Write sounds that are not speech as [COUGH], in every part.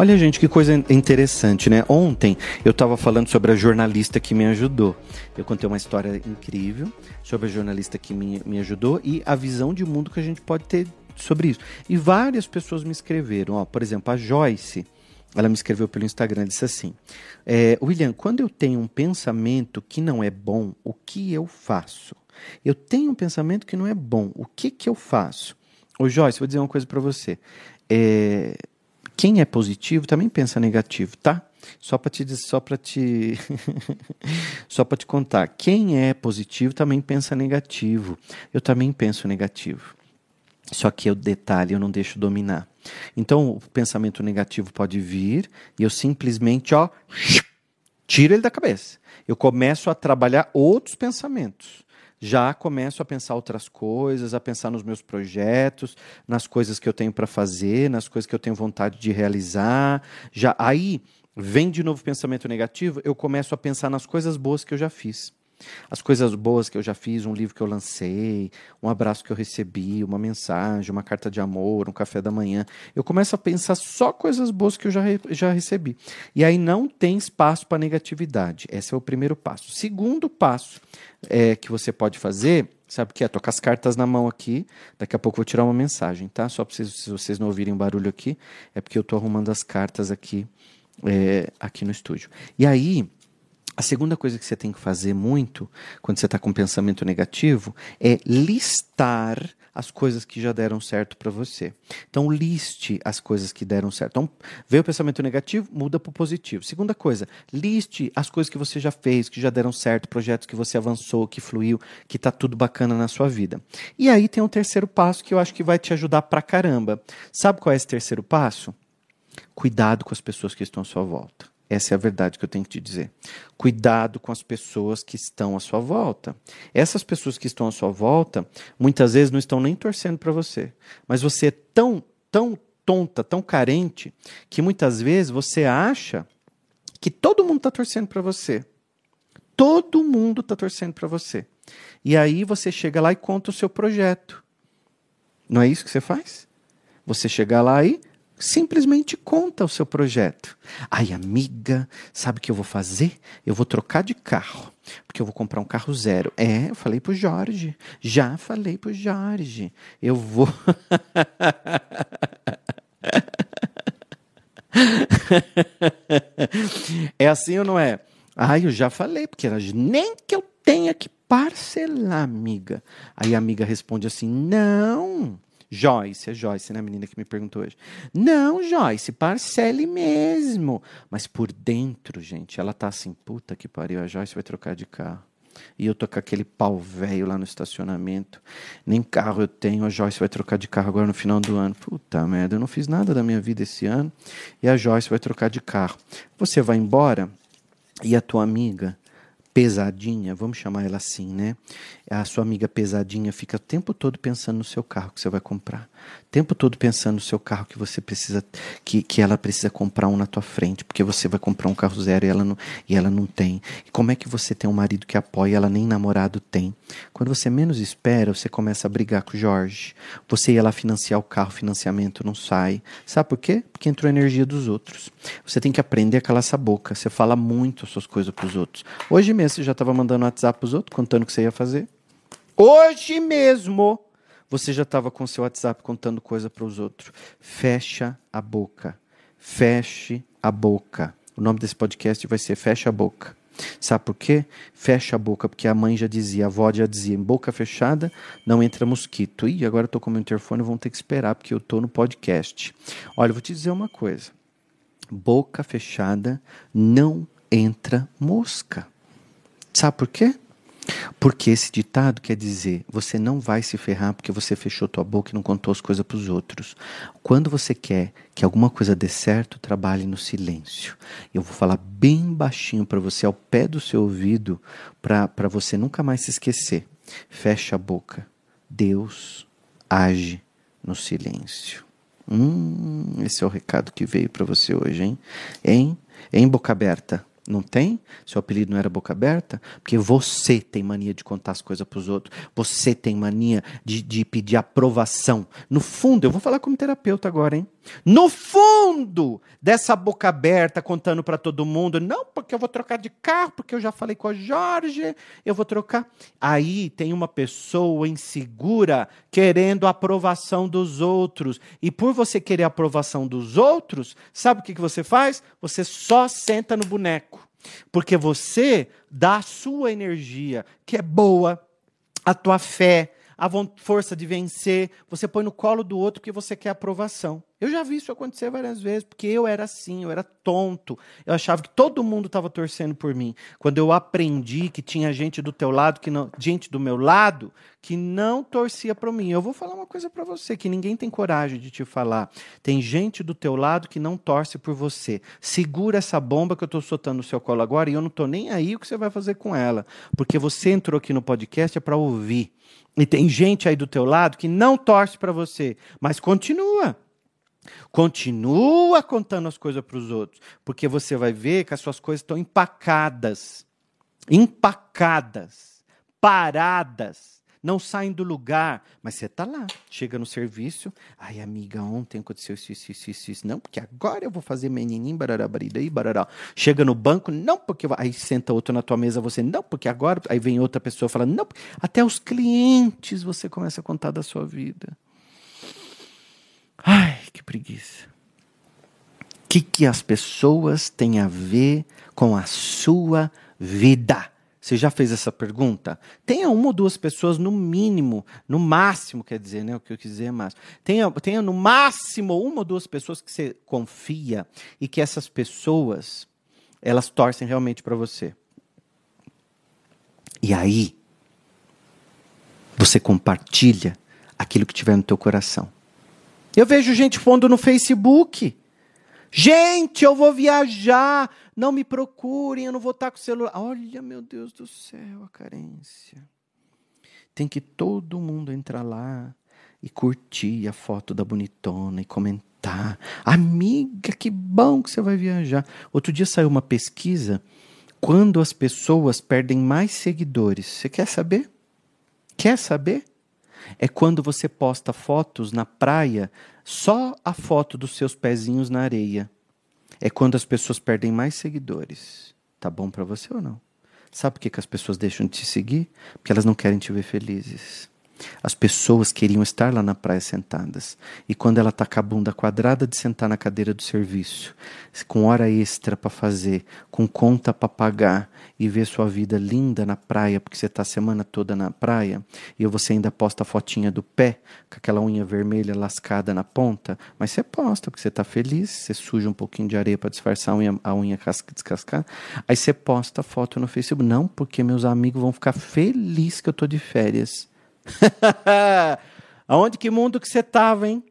Olha, gente, que coisa interessante, né? Ontem eu estava falando sobre a jornalista que me ajudou. Eu contei uma história incrível sobre a jornalista que me, me ajudou e a visão de mundo que a gente pode ter sobre isso. E várias pessoas me escreveram. Ó, por exemplo, a Joyce, ela me escreveu pelo Instagram, disse assim: é, William, quando eu tenho um pensamento que não é bom, o que eu faço? Eu tenho um pensamento que não é bom, o que, que eu faço? Ô Joyce, vou dizer uma coisa para você. É, quem é positivo também pensa negativo, tá? Só para te só para te [LAUGHS] só para te contar, quem é positivo também pensa negativo. Eu também penso negativo. Só que o detalhe eu não deixo dominar. Então, o pensamento negativo pode vir e eu simplesmente, ó, tiro ele da cabeça. Eu começo a trabalhar outros pensamentos já começo a pensar outras coisas, a pensar nos meus projetos, nas coisas que eu tenho para fazer, nas coisas que eu tenho vontade de realizar. Já aí vem de novo pensamento negativo, eu começo a pensar nas coisas boas que eu já fiz. As coisas boas que eu já fiz, um livro que eu lancei, um abraço que eu recebi, uma mensagem, uma carta de amor, um café da manhã. Eu começo a pensar só coisas boas que eu já, já recebi. E aí não tem espaço para negatividade. Esse é o primeiro passo. Segundo passo é, que você pode fazer Sabe o que é? Com as cartas na mão aqui. Daqui a pouco eu vou tirar uma mensagem, tá? Só para vocês, vocês não ouvirem barulho aqui, é porque eu tô arrumando as cartas aqui, é, aqui no estúdio. E aí, a segunda coisa que você tem que fazer muito, quando você está com pensamento negativo, é listar as coisas que já deram certo para você. Então, liste as coisas que deram certo. Então, veio o pensamento negativo, muda para o positivo. Segunda coisa, liste as coisas que você já fez, que já deram certo, projetos que você avançou, que fluiu, que está tudo bacana na sua vida. E aí tem um terceiro passo que eu acho que vai te ajudar pra caramba. Sabe qual é esse terceiro passo? Cuidado com as pessoas que estão à sua volta. Essa é a verdade que eu tenho que te dizer. Cuidado com as pessoas que estão à sua volta. Essas pessoas que estão à sua volta, muitas vezes não estão nem torcendo para você. Mas você é tão, tão tonta, tão carente, que muitas vezes você acha que todo mundo está torcendo para você. Todo mundo está torcendo para você. E aí você chega lá e conta o seu projeto. Não é isso que você faz? Você chega lá e simplesmente conta o seu projeto. Ai, amiga, sabe o que eu vou fazer? Eu vou trocar de carro, porque eu vou comprar um carro zero. É, eu falei pro Jorge. Já falei pro Jorge. Eu vou. [LAUGHS] é assim ou não é? Ai, eu já falei, porque nem que eu tenha que parcelar, amiga. Aí a amiga responde assim: não. Joyce, é Joyce, né, menina que me perguntou hoje. Não, Joyce, parcele mesmo. Mas por dentro, gente, ela tá assim, puta que pariu, a Joyce vai trocar de carro. E eu tô com aquele pau velho lá no estacionamento. Nem carro eu tenho, a Joyce vai trocar de carro agora no final do ano. Puta merda, eu não fiz nada da minha vida esse ano. E a Joyce vai trocar de carro. Você vai embora e a tua amiga pesadinha, vamos chamar ela assim, né? A sua amiga pesadinha fica o tempo todo pensando no seu carro que você vai comprar. O tempo todo pensando no seu carro que você precisa, que, que ela precisa comprar um na tua frente, porque você vai comprar um carro zero e ela não, e ela não tem. E como é que você tem um marido que apoia e ela nem namorado tem? Quando você menos espera, você começa a brigar com o Jorge. Você ia lá financiar o carro, financiamento não sai. Sabe por quê? Porque entrou a energia dos outros. Você tem que aprender a calar essa boca. Você fala muito as suas coisas para os outros. Hoje mesmo você já estava mandando WhatsApp para os outros, contando o que você ia fazer. Hoje mesmo você já estava com seu WhatsApp contando coisa para os outros. Fecha a boca. Feche a boca. O nome desse podcast vai ser Fecha a Boca. Sabe por quê? Fecha a boca, porque a mãe já dizia, a avó já dizia, em boca fechada não entra mosquito. Ih, agora eu tô com o meu interfone, vão ter que esperar, porque eu tô no podcast. Olha, eu vou te dizer uma coisa. Boca fechada não entra mosca. Sabe por quê? Porque esse ditado quer dizer, você não vai se ferrar porque você fechou tua boca e não contou as coisas para os outros. Quando você quer que alguma coisa dê certo, trabalhe no silêncio. Eu vou falar bem baixinho para você, ao pé do seu ouvido, para você nunca mais se esquecer. Fecha a boca. Deus age no silêncio. Hum, esse é o recado que veio para você hoje, hein? Em, em boca aberta. Não tem? Seu apelido não era boca aberta? Porque você tem mania de contar as coisas para os outros. Você tem mania de, de pedir aprovação. No fundo, eu vou falar como terapeuta agora, hein? No fundo dessa boca aberta, contando para todo mundo, não, porque eu vou trocar de carro, porque eu já falei com a Jorge, eu vou trocar. Aí tem uma pessoa insegura querendo a aprovação dos outros. E por você querer a aprovação dos outros, sabe o que, que você faz? Você só senta no boneco. Porque você dá a sua energia, que é boa, a tua fé, a força de vencer, você põe no colo do outro porque você quer aprovação. Eu já vi isso acontecer várias vezes, porque eu era assim, eu era tonto. Eu achava que todo mundo estava torcendo por mim. Quando eu aprendi que tinha gente do teu lado, que não, gente do meu lado, que não torcia para mim. Eu vou falar uma coisa para você que ninguém tem coragem de te falar. Tem gente do teu lado que não torce por você. Segura essa bomba que eu estou soltando no seu colo agora e eu não estou nem aí o que você vai fazer com ela, porque você entrou aqui no podcast é para ouvir. E tem gente aí do teu lado que não torce para você, mas continua. Continua contando as coisas para os outros, porque você vai ver que as suas coisas estão empacadas, empacadas, paradas não saem do lugar, mas você está lá, chega no serviço, ai amiga, ontem aconteceu isso, isso, isso, isso, isso, não, porque agora eu vou fazer menininho, barará, baridaí, barará. Chega no banco, não, porque aí senta outro na tua mesa, você, não, porque agora, aí vem outra pessoa falando, não, até os clientes você começa a contar da sua vida. Ai, que preguiça. O que, que as pessoas têm a ver com a sua vida? Você já fez essa pergunta? Tenha uma ou duas pessoas, no mínimo, no máximo, quer dizer, né? O que eu quiser é mais. Tenha, tenha no máximo uma ou duas pessoas que você confia e que essas pessoas elas torcem realmente para você. E aí, você compartilha aquilo que tiver no teu coração. Eu vejo gente pondo no Facebook. Gente, eu vou viajar. Não me procurem, eu não vou estar com o celular. Olha, meu Deus do céu, a carência. Tem que todo mundo entrar lá e curtir a foto da bonitona e comentar. Amiga, que bom que você vai viajar. Outro dia saiu uma pesquisa quando as pessoas perdem mais seguidores. Você quer saber? Quer saber? É quando você posta fotos na praia, só a foto dos seus pezinhos na areia. É quando as pessoas perdem mais seguidores. Tá bom para você ou não? Sabe por que, que as pessoas deixam de te seguir? Porque elas não querem te ver felizes. As pessoas queriam estar lá na praia sentadas. E quando ela está com a bunda quadrada de sentar na cadeira do serviço, com hora extra para fazer, com conta para pagar e ver sua vida linda na praia, porque você está a semana toda na praia, e você ainda posta a fotinha do pé, com aquela unha vermelha lascada na ponta, mas você posta porque você está feliz, você suja um pouquinho de areia para disfarçar a unha, a unha descascar, aí você posta a foto no Facebook. Não, porque meus amigos vão ficar felizes que eu estou de férias. [LAUGHS] Aonde que mundo que você estava, hein?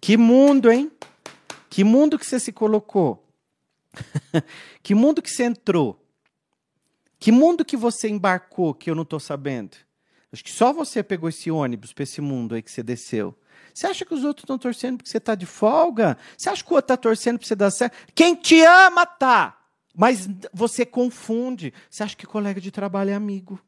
Que mundo, hein? Que mundo que você se colocou? [LAUGHS] que mundo que você entrou? Que mundo que você embarcou que eu não estou sabendo? Acho que só você pegou esse ônibus para esse mundo aí que você desceu. Você acha que os outros estão torcendo porque você está de folga? Você acha que o outro está torcendo para você dar certo? Quem te ama tá. Mas você confunde. Você acha que colega de trabalho é amigo?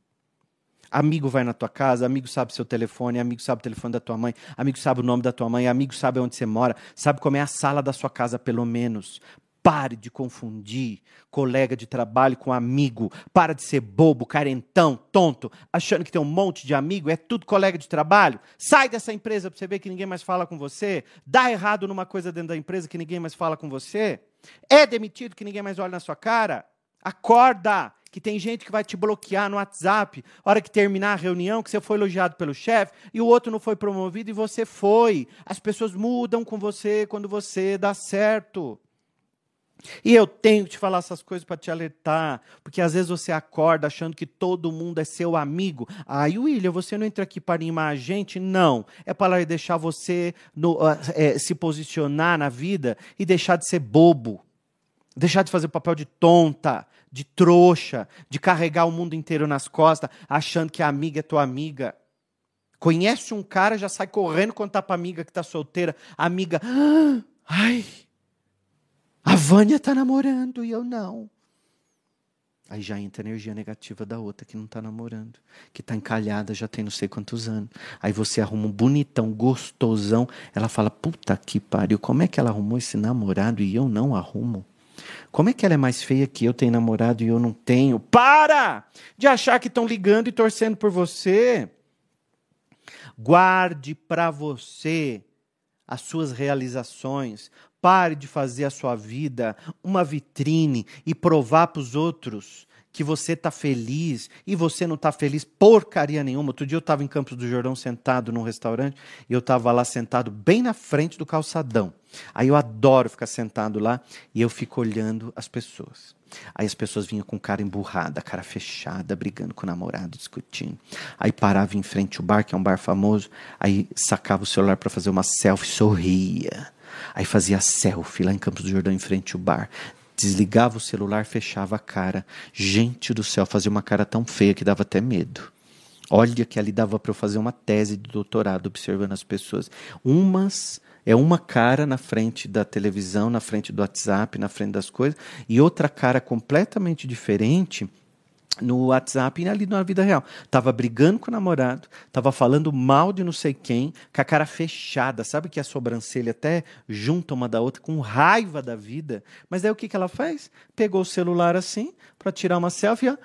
Amigo vai na tua casa, amigo sabe seu telefone, amigo sabe o telefone da tua mãe, amigo sabe o nome da tua mãe, amigo sabe onde você mora, sabe como é a sala da sua casa, pelo menos. Pare de confundir colega de trabalho com amigo. Para de ser bobo, carentão, tonto, achando que tem um monte de amigo, é tudo colega de trabalho. Sai dessa empresa para você ver que ninguém mais fala com você. Dá errado numa coisa dentro da empresa que ninguém mais fala com você. É demitido que ninguém mais olha na sua cara. Acorda! Que tem gente que vai te bloquear no WhatsApp, hora que terminar a reunião, que você foi elogiado pelo chefe e o outro não foi promovido e você foi. As pessoas mudam com você quando você dá certo. E eu tenho que te falar essas coisas para te alertar, porque às vezes você acorda achando que todo mundo é seu amigo. Aí, William, você não entra aqui para animar a gente? Não. É para deixar você no, uh, é, se posicionar na vida e deixar de ser bobo. Deixar de fazer o papel de tonta, de trouxa, de carregar o mundo inteiro nas costas, achando que a amiga é tua amiga. Conhece um cara, já sai correndo contar para amiga que está solteira. A amiga, ah, ai, a Vânia está namorando e eu não. Aí já entra a energia negativa da outra que não tá namorando, que tá encalhada já tem não sei quantos anos. Aí você arruma um bonitão, gostosão. Ela fala: puta que pariu, como é que ela arrumou esse namorado e eu não arrumo? Como é que ela é mais feia que eu tenho namorado e eu não tenho? Para de achar que estão ligando e torcendo por você. Guarde para você as suas realizações. Pare de fazer a sua vida uma vitrine e provar para os outros que você está feliz e você não está feliz porcaria nenhuma. Outro dia eu estava em Campos do Jordão sentado num restaurante e eu estava lá sentado bem na frente do calçadão. Aí eu adoro ficar sentado lá e eu fico olhando as pessoas. Aí as pessoas vinham com cara emburrada, cara fechada, brigando com o namorado, discutindo. Aí parava em frente ao bar, que é um bar famoso, aí sacava o celular para fazer uma selfie, sorria. Aí fazia selfie lá em Campos do Jordão, em frente ao bar desligava o celular, fechava a cara. Gente do céu, fazia uma cara tão feia que dava até medo. Olha que ali dava para eu fazer uma tese de doutorado observando as pessoas. Umas é uma cara na frente da televisão, na frente do WhatsApp, na frente das coisas, e outra cara completamente diferente no WhatsApp e ali na vida real. Tava brigando com o namorado, tava falando mal de não sei quem, com a cara fechada, sabe que a sobrancelha até junta uma da outra, com raiva da vida. Mas aí o que, que ela faz? Pegou o celular assim, para tirar uma selfie, ó,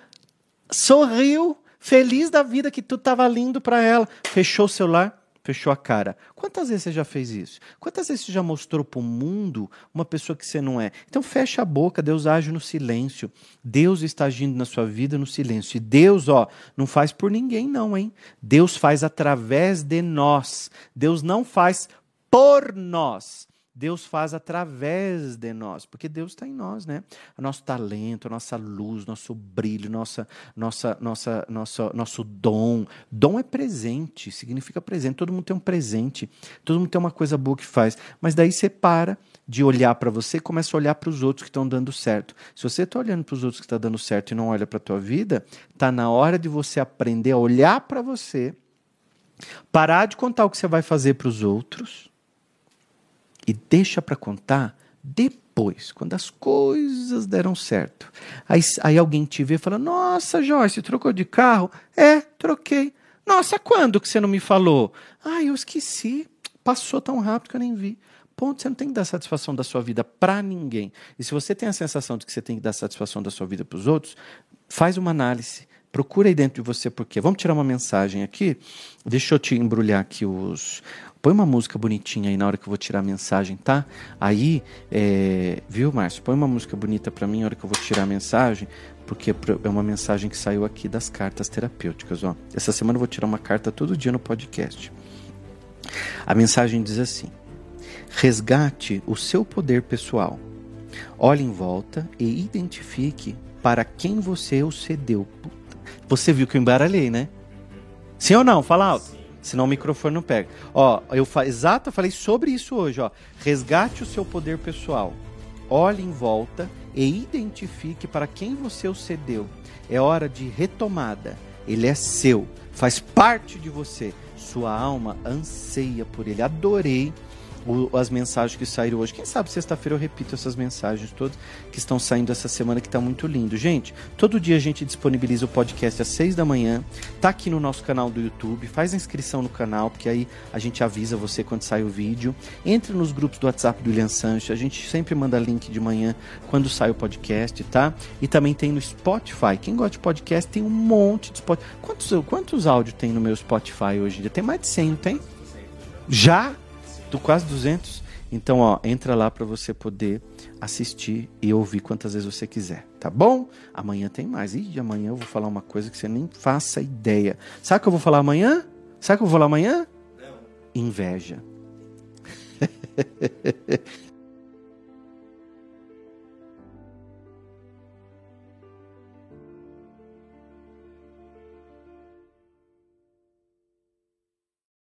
sorriu, feliz da vida que tudo tava lindo para ela, fechou o celular, fechou a cara. Quantas vezes você já fez isso? Quantas vezes você já mostrou para o mundo uma pessoa que você não é? Então fecha a boca, Deus age no silêncio. Deus está agindo na sua vida no silêncio. E Deus, ó, não faz por ninguém não, hein? Deus faz através de nós. Deus não faz por nós. Deus faz através de nós, porque Deus está em nós, né? O nosso talento, a nossa luz, nosso brilho, nossa, nossa, nossa, nossa, nosso dom. Dom é presente, significa presente. Todo mundo tem um presente, todo mundo tem uma coisa boa que faz. Mas daí você para de olhar para você e começa a olhar para os outros que estão dando certo. Se você está olhando para os outros que estão tá dando certo e não olha para a tua vida, tá na hora de você aprender a olhar para você, parar de contar o que você vai fazer para os outros e deixa para contar depois, quando as coisas deram certo. Aí, aí alguém te vê e fala: Nossa, Joyce, trocou de carro? É, troquei. Nossa, quando que você não me falou? Ah, eu esqueci. Passou tão rápido que eu nem vi. Ponto, você não tem que dar satisfação da sua vida para ninguém. E se você tem a sensação de que você tem que dar satisfação da sua vida para os outros, faz uma análise. Procura aí dentro de você por quê. Vamos tirar uma mensagem aqui? Deixa eu te embrulhar aqui os, Põe uma música bonitinha aí na hora que eu vou tirar a mensagem, tá? Aí, é... viu, Márcio? Põe uma música bonita para mim na hora que eu vou tirar a mensagem, porque é uma mensagem que saiu aqui das cartas terapêuticas, ó. Essa semana eu vou tirar uma carta todo dia no podcast. A mensagem diz assim: Resgate o seu poder pessoal. Olhe em volta e identifique para quem você o cedeu. Você viu que eu embaralhei, né? Sim ou não? Fala alto. Senão o microfone não pega. Ó, eu fa... exato, eu falei sobre isso hoje, ó. Resgate o seu poder pessoal. Olhe em volta e identifique para quem você o cedeu. É hora de retomada. Ele é seu, faz parte de você. Sua alma anseia por ele. Adorei o, as mensagens que saíram hoje. Quem sabe sexta-feira eu repito essas mensagens todas que estão saindo essa semana, que está muito lindo. Gente, todo dia a gente disponibiliza o podcast às seis da manhã. Tá aqui no nosso canal do YouTube. Faz a inscrição no canal, porque aí a gente avisa você quando sai o vídeo. Entre nos grupos do WhatsApp do William Sancho. A gente sempre manda link de manhã quando sai o podcast, tá? E também tem no Spotify. Quem gosta de podcast tem um monte de Spotify. Quantos, quantos áudios tem no meu Spotify hoje em dia? Tem mais de 100, não tem? Já? Do quase 200. Então, ó, entra lá para você poder assistir e ouvir quantas vezes você quiser, tá bom? Amanhã tem mais. E amanhã eu vou falar uma coisa que você nem faça ideia. Sabe o que eu vou falar amanhã? Sabe o que eu vou falar amanhã? Não. Inveja. [LAUGHS]